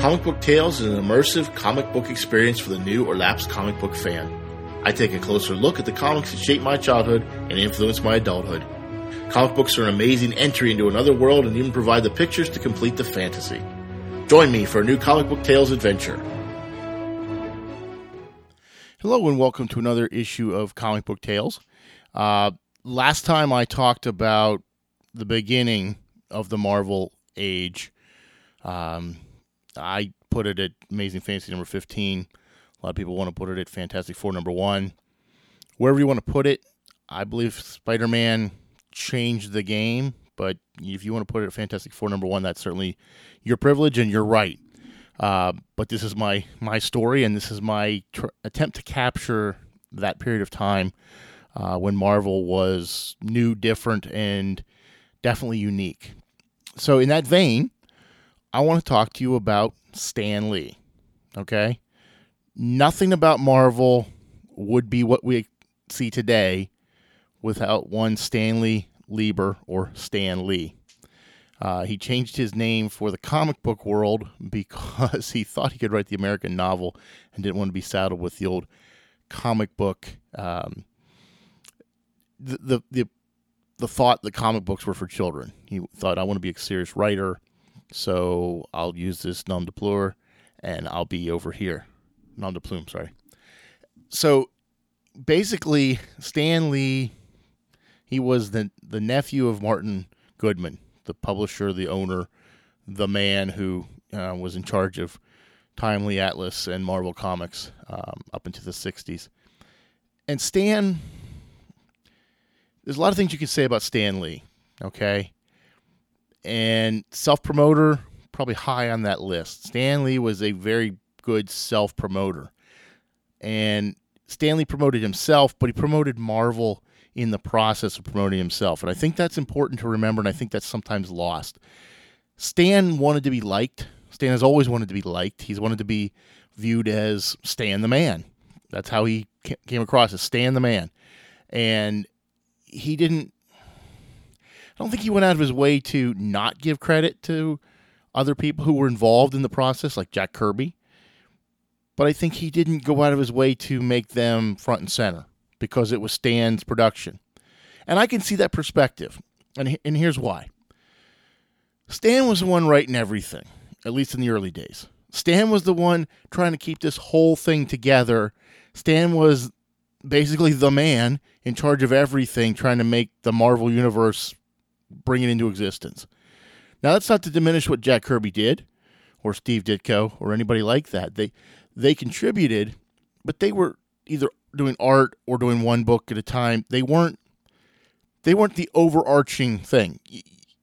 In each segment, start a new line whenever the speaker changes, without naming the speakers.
Comic Book Tales is an immersive comic book experience for the new or lapsed comic book fan. I take a closer look at the comics that shaped my childhood and influenced my adulthood. Comic books are an amazing entry into another world and even provide the pictures to complete the fantasy. Join me for a new Comic Book Tales adventure.
Hello and welcome to another issue of Comic Book Tales. Uh, last time I talked about the beginning of the Marvel age. Um, I put it at Amazing Fantasy number 15. A lot of people want to put it at Fantastic Four number one. Wherever you want to put it, I believe Spider Man changed the game, but if you want to put it at Fantastic Four number one, that's certainly your privilege and you're right. Uh, but this is my my story, and this is my tr- attempt to capture that period of time uh, when Marvel was new, different, and definitely unique. So, in that vein, I want to talk to you about Stan Lee. Okay? Nothing about Marvel would be what we see today without one Stanley Lieber or Stan Lee. Uh, he changed his name for the comic book world because he thought he could write the American novel and didn't want to be saddled with the old comic book. Um, the, the the the thought that comic books were for children. He thought I want to be a serious writer. So I'll use this nom de plume and I'll be over here. Nom de plume, sorry. So basically, Stan Lee, he was the, the nephew of Martin Goodman, the publisher, the owner, the man who uh, was in charge of Timely Atlas and Marvel Comics um, up into the 60s. And Stan, there's a lot of things you could say about Stan Lee, okay? And self promoter probably high on that list. Stan Lee was a very good self promoter, and Stan Lee promoted himself, but he promoted Marvel in the process of promoting himself, and I think that's important to remember, and I think that's sometimes lost. Stan wanted to be liked. Stan has always wanted to be liked. He's wanted to be viewed as Stan the man. That's how he came across as Stan the man, and he didn't don't think he went out of his way to not give credit to other people who were involved in the process, like Jack Kirby. But I think he didn't go out of his way to make them front and center because it was Stan's production. And I can see that perspective. And, and here's why Stan was the one writing everything, at least in the early days. Stan was the one trying to keep this whole thing together. Stan was basically the man in charge of everything, trying to make the Marvel Universe bring it into existence. Now, that's not to diminish what Jack Kirby did, or Steve Ditko, or anybody like that. They they contributed, but they were either doing art or doing one book at a time. They weren't they weren't the overarching thing.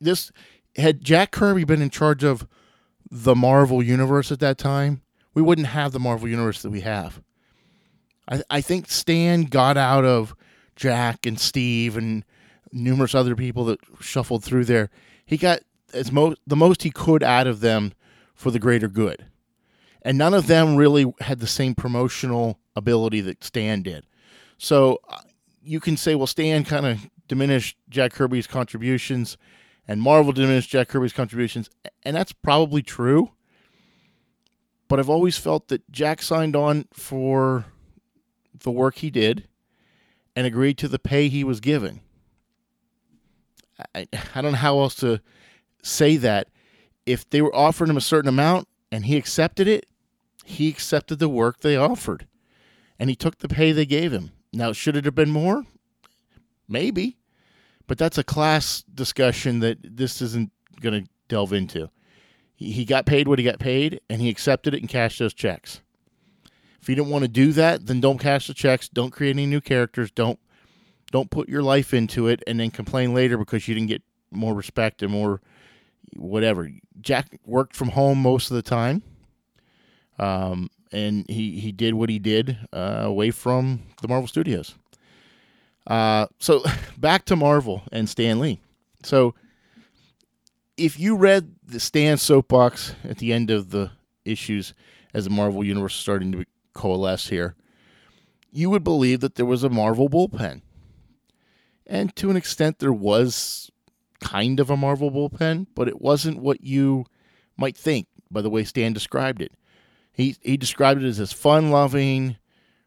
This had Jack Kirby been in charge of the Marvel universe at that time, we wouldn't have the Marvel universe that we have. I, I think Stan got out of Jack and Steve and numerous other people that shuffled through there. He got as most the most he could out of them for the greater good. And none of them really had the same promotional ability that Stan did. So uh, you can say, well, Stan kind of diminished Jack Kirby's contributions, and Marvel diminished Jack Kirby's contributions, and that's probably true. But I've always felt that Jack signed on for the work he did and agreed to the pay he was given. I, I don't know how else to say that. If they were offering him a certain amount and he accepted it, he accepted the work they offered and he took the pay they gave him. Now, should it have been more? Maybe. But that's a class discussion that this isn't going to delve into. He, got paid what he got paid and he accepted it and cashed those checks. If you don't want to do that, then don't cash the checks. Don't create any new characters. Don't don't put your life into it and then complain later because you didn't get more respect and more whatever. Jack worked from home most of the time. Um, and he, he did what he did uh, away from the Marvel Studios. Uh, so back to Marvel and Stan Lee. So if you read the Stan soapbox at the end of the issues as the Marvel universe is starting to coalesce here, you would believe that there was a Marvel bullpen. And to an extent, there was kind of a Marvel bullpen, but it wasn't what you might think by the way Stan described it. He he described it as this fun-loving,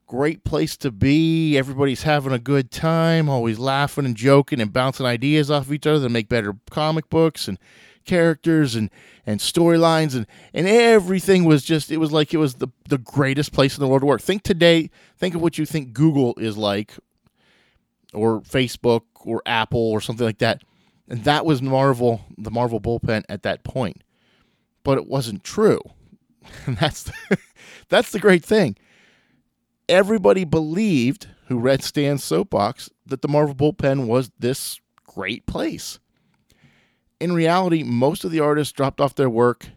great place to be. Everybody's having a good time, always laughing and joking and bouncing ideas off of each other to make better comic books and characters and and storylines and and everything was just it was like it was the the greatest place in the world to work. Think today, think of what you think Google is like or Facebook or Apple or something like that. And that was Marvel, the Marvel bullpen at that point. But it wasn't true. And that's the, that's the great thing. Everybody believed who read Stan's soapbox that the Marvel bullpen was this great place. In reality, most of the artists dropped off their work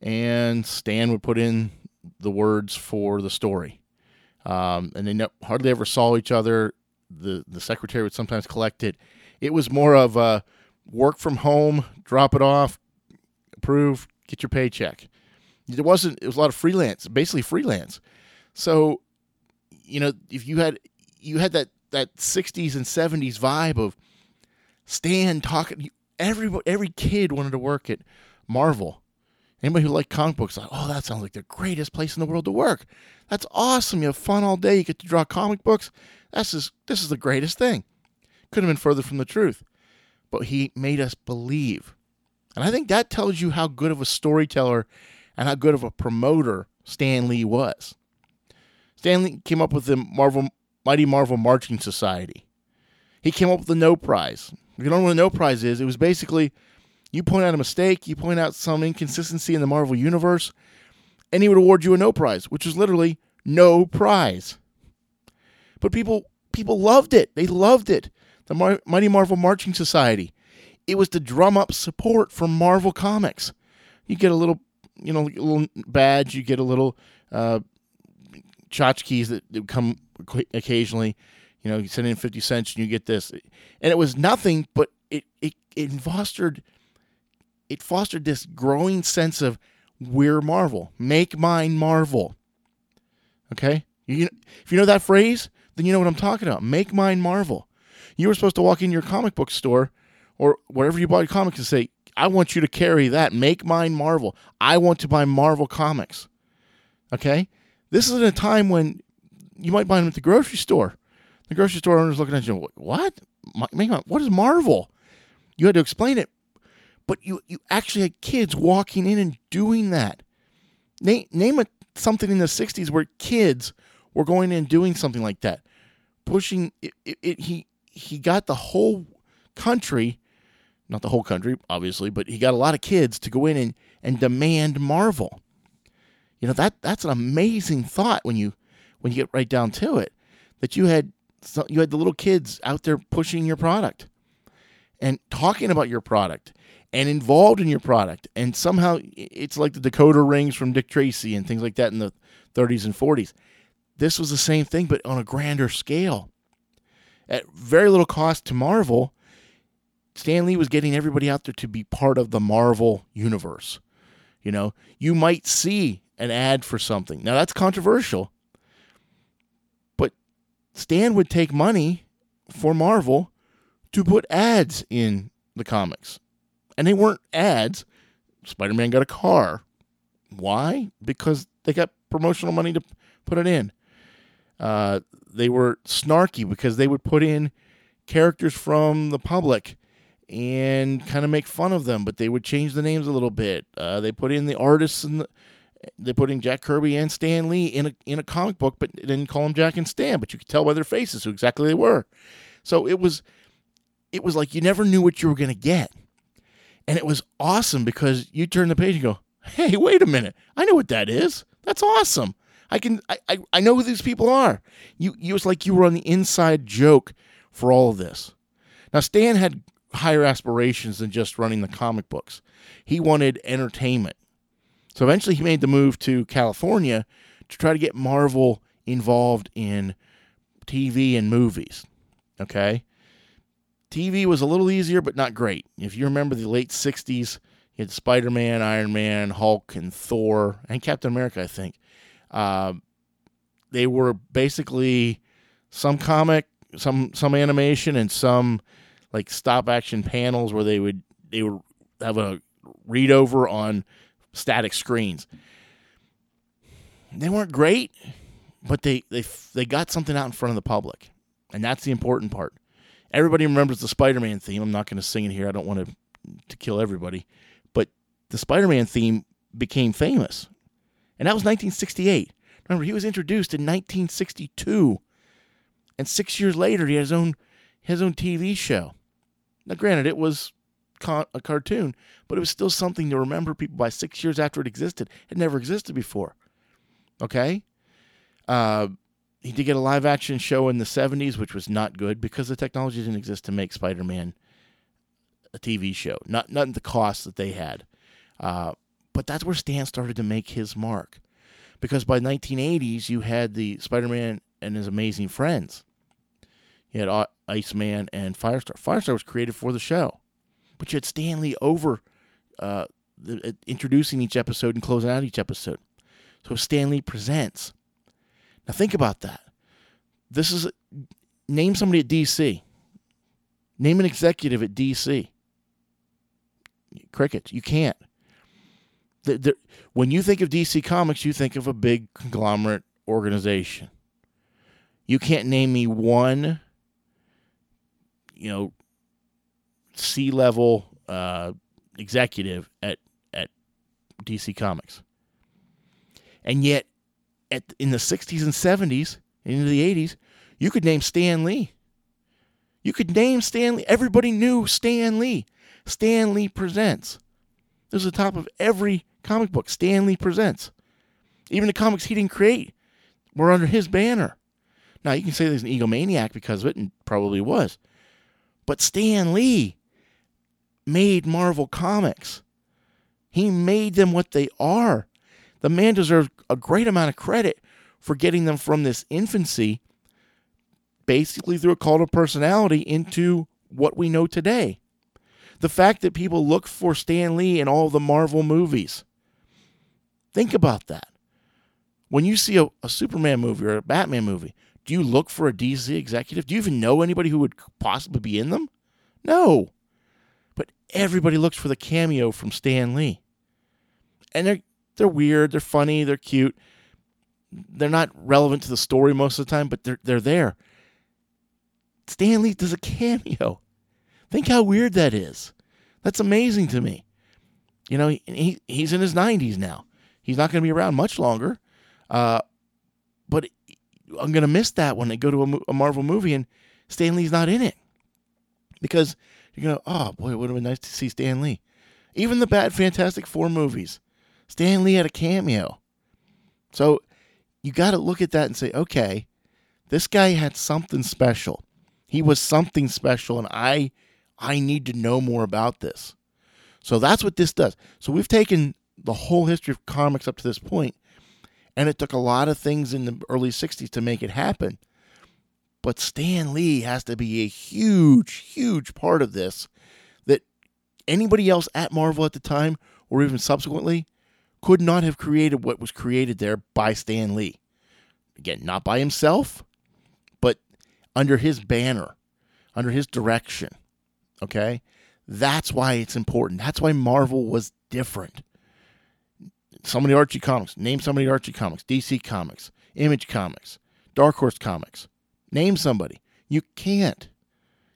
and Stan would put in the words for the story. Um, and they ne- hardly ever saw each other. The the secretary would sometimes collect it. It was more of a work from home, drop it off, approve, get your paycheck. There wasn't. It was a lot of freelance, basically freelance. So, you know, if you had you had that that '60s and '70s vibe of Stan talking. Every every kid wanted to work at Marvel. Anybody who liked comic books, like, oh, that sounds like the greatest place in the world to work. That's awesome. You have fun all day. You get to draw comic books. That's just, this is the greatest thing. Couldn't have been further from the truth. But he made us believe. And I think that tells you how good of a storyteller and how good of a promoter Stan Lee was. Stan Lee came up with the Marvel Mighty Marvel Marching Society. He came up with the No Prize. If you don't know what a No Prize is, it was basically you point out a mistake, you point out some inconsistency in the Marvel universe, and he would award you a no prize, which was literally no prize. But people people loved it. They loved it. The Mar- Mighty Marvel Marching Society. It was to drum up support for Marvel Comics. You get a little, you know, a little badge. You get a little uh, tchotchkes that, that come occasionally. You know, you send in fifty cents and you get this, and it was nothing, but it it, it fostered it fostered this growing sense of we're Marvel. Make mine Marvel. Okay? You, if you know that phrase, then you know what I'm talking about. Make mine Marvel. You were supposed to walk in your comic book store or wherever you bought your comics and say, I want you to carry that. Make mine Marvel. I want to buy Marvel comics. Okay? This is in a time when you might buy them at the grocery store. The grocery store owner's looking at you, what? What is Marvel? You had to explain it but you you actually had kids walking in and doing that. Name name a, something in the '60s where kids were going in and doing something like that, pushing it, it, it, He he got the whole country, not the whole country, obviously, but he got a lot of kids to go in and and demand Marvel. You know that that's an amazing thought when you when you get right down to it. That you had you had the little kids out there pushing your product and talking about your product and involved in your product. And somehow it's like the decoder rings from Dick Tracy and things like that in the 30s and 40s. This was the same thing, but on a grander scale. At very little cost to Marvel, Stan Lee was getting everybody out there to be part of the Marvel universe. You know, you might see an ad for something. Now that's controversial. But Stan would take money for Marvel to put ads in the comics and they weren't ads. Spider Man got a car. Why? Because they got promotional money to put it in. Uh, they were snarky because they would put in characters from the public and kind of make fun of them, but they would change the names a little bit. Uh, they put in the artists and the, they put in Jack Kirby and Stan Lee in a in a comic book, but didn't call them Jack and Stan, but you could tell by their faces who exactly they were. So it was it was like you never knew what you were going to get. And it was awesome because you turn the page and go, hey, wait a minute. I know what that is. That's awesome. I can I, I, I know who these people are. You you was like you were on the inside joke for all of this. Now Stan had higher aspirations than just running the comic books. He wanted entertainment. So eventually he made the move to California to try to get Marvel involved in TV and movies. Okay? TV was a little easier, but not great. If you remember the late 60s, you had Spider Man, Iron Man, Hulk, and Thor, and Captain America, I think. Uh, they were basically some comic, some some animation, and some like stop action panels where they would they would have a read over on static screens. They weren't great, but they they they got something out in front of the public, and that's the important part. Everybody remembers the Spider-Man theme. I'm not going to sing it here. I don't want to to kill everybody, but the Spider-Man theme became famous, and that was 1968. Remember, he was introduced in 1962, and six years later, he had his own his own TV show. Now, granted, it was a cartoon, but it was still something to remember people by six years after it existed. It never existed before. Okay? Uh, he did get a live action show in the 70s, which was not good because the technology didn't exist to make Spider Man a TV show, not, not the cost that they had. Uh, but that's where Stan started to make his mark. Because by 1980s, you had the Spider Man and his amazing friends. You had Iceman and Firestar. Firestar was created for the show but you had Stan Lee over uh, the, uh, introducing each episode and closing out each episode. So Stan Lee presents. Now think about that. This is name somebody at DC. Name an executive at DC. Crickets. You can't. The, the, when you think of DC Comics, you think of a big conglomerate organization. You can't name me one, you know, C level uh, executive at at DC Comics, and yet at in the '60s and '70s and into the '80s, you could name Stan Lee. You could name Stan Lee. Everybody knew Stan Lee. Stan Lee presents. This was the top of every comic book. Stan Lee presents. Even the comics he didn't create were under his banner. Now you can say there's an egomaniac because of it, and probably was. But Stan Lee made Marvel Comics. He made them what they are. The man deserves a great amount of credit for getting them from this infancy, basically through a cult of personality, into what we know today. The fact that people look for Stan Lee in all the Marvel movies. Think about that. When you see a, a Superman movie or a Batman movie, do you look for a DC executive? Do you even know anybody who would possibly be in them? No But everybody looks for the cameo from Stan Lee. And they're weird, they're funny, they're cute. They're not relevant to the story most of the time, but they're they're there. Stan Lee does a cameo. Think how weird that is. That's amazing to me. You know, he, he's in his 90s now. He's not going to be around much longer. Uh, but I'm going to miss that when I go to a, a Marvel movie and Stan Lee's not in it. Because you're going, to, oh boy, it would have been nice to see Stan Lee. Even the bad Fantastic Four movies, Stan Lee had a cameo. So you got to look at that and say, okay, this guy had something special. He was something special, and I, I need to know more about this. So that's what this does. So we've taken the whole history of comics up to this point, and it took a lot of things in the early 60s to make it happen. But Stan Lee has to be a huge, huge part of this that anybody else at Marvel at the time or even subsequently could not have created what was created there by Stan Lee. Again, not by himself, but under his banner, under his direction. Okay? That's why it's important. That's why Marvel was different. So many Archie comics. Name so many Archie comics. DC Comics, Image Comics, Dark Horse Comics. Name somebody. You can't.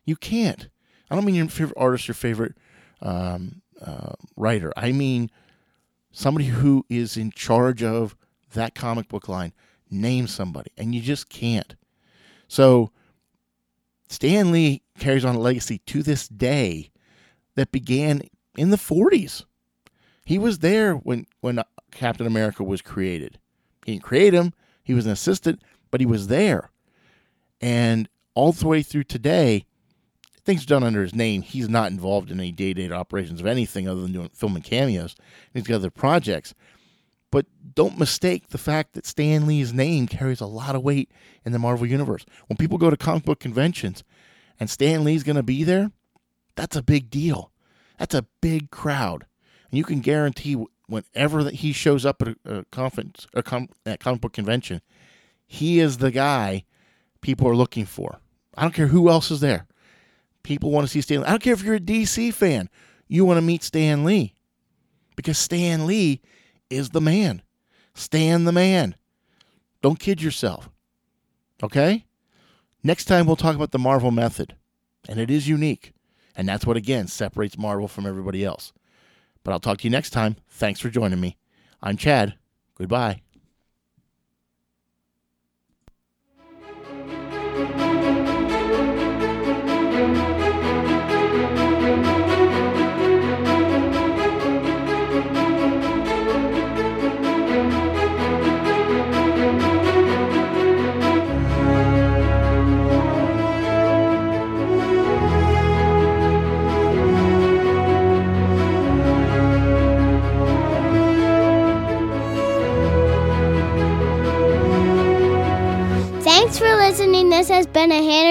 You can't. I don't mean your favorite artist, your favorite um, uh, writer. I mean somebody who is in charge of that comic book line. Name somebody, and you just can't. So, Stan Lee carries on a legacy to this day that began in the 40s. He was there when when uh, Captain America was created. He didn't create him; he was an assistant, but he was there. And all the way through today, things done under his name. He's not involved in any day to day operations of anything other than doing filming cameos. He's got other projects. But don't mistake the fact that Stan Lee's name carries a lot of weight in the Marvel Universe. When people go to comic book conventions and Stan Lee's going to be there, that's a big deal. That's a big crowd. And you can guarantee whenever he shows up at a, conference, com- at comic book convention, he is the guy people are looking for. I don't care who else is there. People want to see Stan Lee. I don't care if you're a DC fan. You want to meet Stan Lee. because Stan Lee is the man. Stan the man. Don't kid yourself. Okay? Next time we'll talk about the Marvel method. And it is unique. And that's what, again, separates Marvel from everybody else. But I'll talk to you next time. Thanks for joining me. I'm Chad. Goodbye.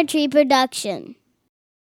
Tree production.